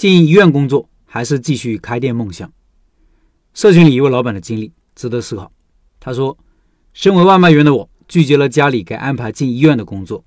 进医院工作还是继续开店梦想？社群里一位老板的经历值得思考。他说：“身为外卖员的我，拒绝了家里给安排进医院的工作。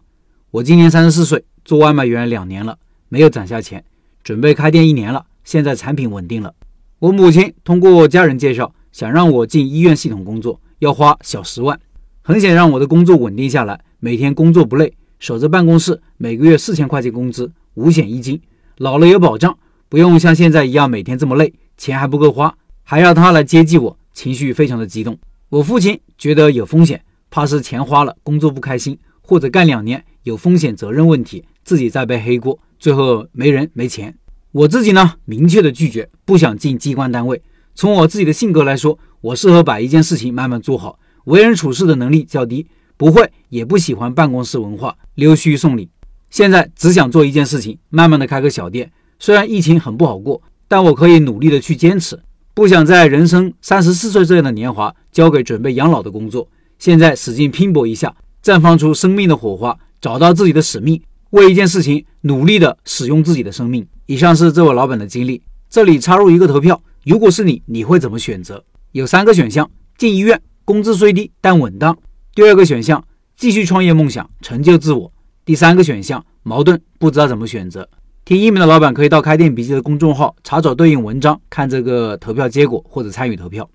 我今年三十四岁，做外卖员两年了，没有攒下钱，准备开店一年了，现在产品稳定了。我母亲通过家人介绍，想让我进医院系统工作，要花小十万。很想让我的工作稳定下来，每天工作不累，守着办公室，每个月四千块钱工资，五险一金，老了有保障，不用像现在一样每天这么累，钱还不够花。”还要他来接济我，情绪非常的激动。我父亲觉得有风险，怕是钱花了，工作不开心，或者干两年有风险责任问题，自己再背黑锅，最后没人没钱。我自己呢，明确的拒绝，不想进机关单位。从我自己的性格来说，我适合把一件事情慢慢做好，为人处事的能力较低，不会也不喜欢办公室文化，溜须送礼。现在只想做一件事情，慢慢的开个小店。虽然疫情很不好过，但我可以努力的去坚持。不想在人生三十四岁这样的年华交给准备养老的工作，现在使劲拼搏一下，绽放出生命的火花，找到自己的使命，为一件事情努力的使用自己的生命。以上是这位老板的经历。这里插入一个投票，如果是你，你会怎么选择？有三个选项：进医院，工资虽低但稳当；第二个选项，继续创业梦想，成就自我；第三个选项，矛盾，不知道怎么选择。听音频的老板可以到开店笔记的公众号查找对应文章，看这个投票结果或者参与投票。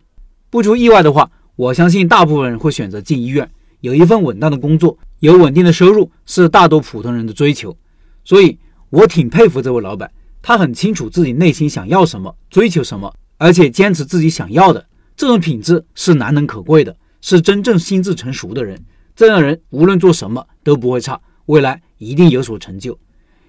不出意外的话，我相信大部分人会选择进医院，有一份稳当的工作，有稳定的收入，是大多普通人的追求。所以我挺佩服这位老板，他很清楚自己内心想要什么，追求什么，而且坚持自己想要的，这种品质是难能可贵的，是真正心智成熟的人。这样的人无论做什么都不会差，未来一定有所成就。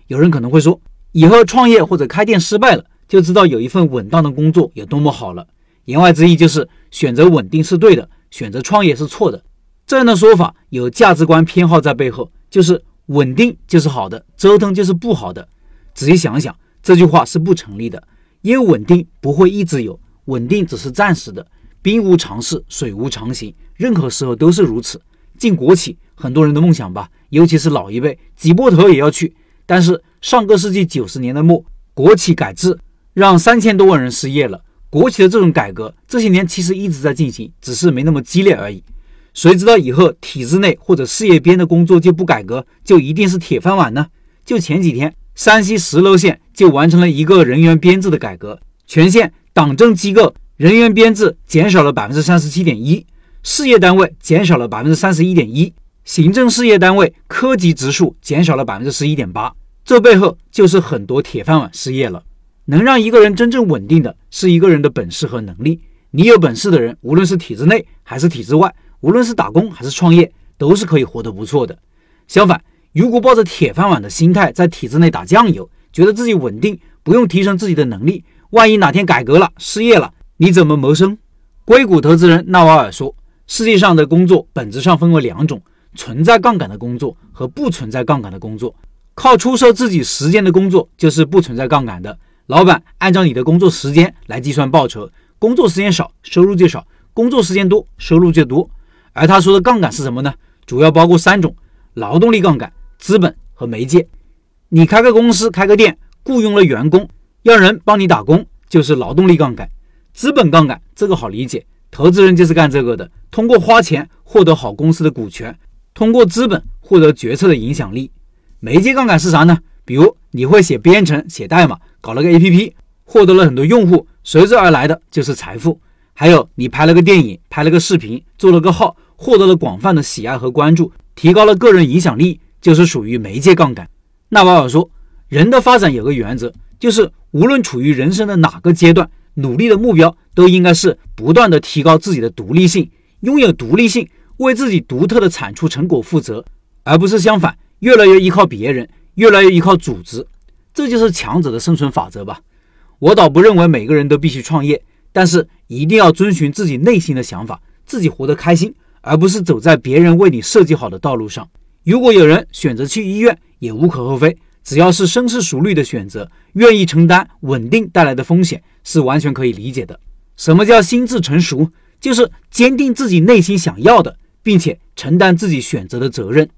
有人可能会说。以后创业或者开店失败了，就知道有一份稳当的工作有多么好了。言外之意就是选择稳定是对的，选择创业是错的。这样的说法有价值观偏好在背后，就是稳定就是好的，折腾就是不好的。仔细想想，这句话是不成立的，因为稳定不会一直有，稳定只是暂时的。兵无常势，水无常形，任何时候都是如此。进国企，很多人的梦想吧，尤其是老一辈，挤破头也要去。但是上个世纪九十年代末，国企改制让三千多万人失业了。国企的这种改革，这些年其实一直在进行，只是没那么激烈而已。谁知道以后体制内或者事业编的工作就不改革，就一定是铁饭碗呢？就前几天，山西石楼县就完成了一个人员编制的改革，全县党政机构人员编制减少了百分之三十七点一，事业单位减少了百分之三十一点一。行政事业单位科级职数减少了百分之十一点八，这背后就是很多铁饭碗失业了。能让一个人真正稳定的是一个人的本事和能力。你有本事的人，无论是体制内还是体制外，无论是打工还是创业，都是可以活得不错的。相反，如果抱着铁饭碗的心态在体制内打酱油，觉得自己稳定，不用提升自己的能力，万一哪天改革了失业了，你怎么谋生？硅谷投资人纳瓦尔说：“世界上的工作本质上分为两种。”存在杠杆的工作和不存在杠杆的工作，靠出售自己时间的工作就是不存在杠杆的。老板按照你的工作时间来计算报酬，工作时间少，收入就少；工作时间多，收入就多。而他说的杠杆是什么呢？主要包括三种：劳动力杠杆、资本和媒介。你开个公司、开个店，雇佣了员工，让人帮你打工，就是劳动力杠杆。资本杠杆这个好理解，投资人就是干这个的，通过花钱获得好公司的股权。通过资本获得决策的影响力，媒介杠杆是啥呢？比如你会写编程、写代码，搞了个 APP，获得了很多用户，随之而来的就是财富。还有你拍了个电影、拍了个视频，做了个号，获得了广泛的喜爱和关注，提高了个人影响力，就是属于媒介杠杆。纳瓦尔说，人的发展有个原则，就是无论处于人生的哪个阶段，努力的目标都应该是不断的提高自己的独立性，拥有独立性。为自己独特的产出成果负责，而不是相反，越来越依靠别人，越来越依靠组织，这就是强者的生存法则吧。我倒不认为每个人都必须创业，但是一定要遵循自己内心的想法，自己活得开心，而不是走在别人为你设计好的道路上。如果有人选择去医院，也无可厚非，只要是深思熟虑的选择，愿意承担稳定带来的风险，是完全可以理解的。什么叫心智成熟？就是坚定自己内心想要的。并且承担自己选择的责任。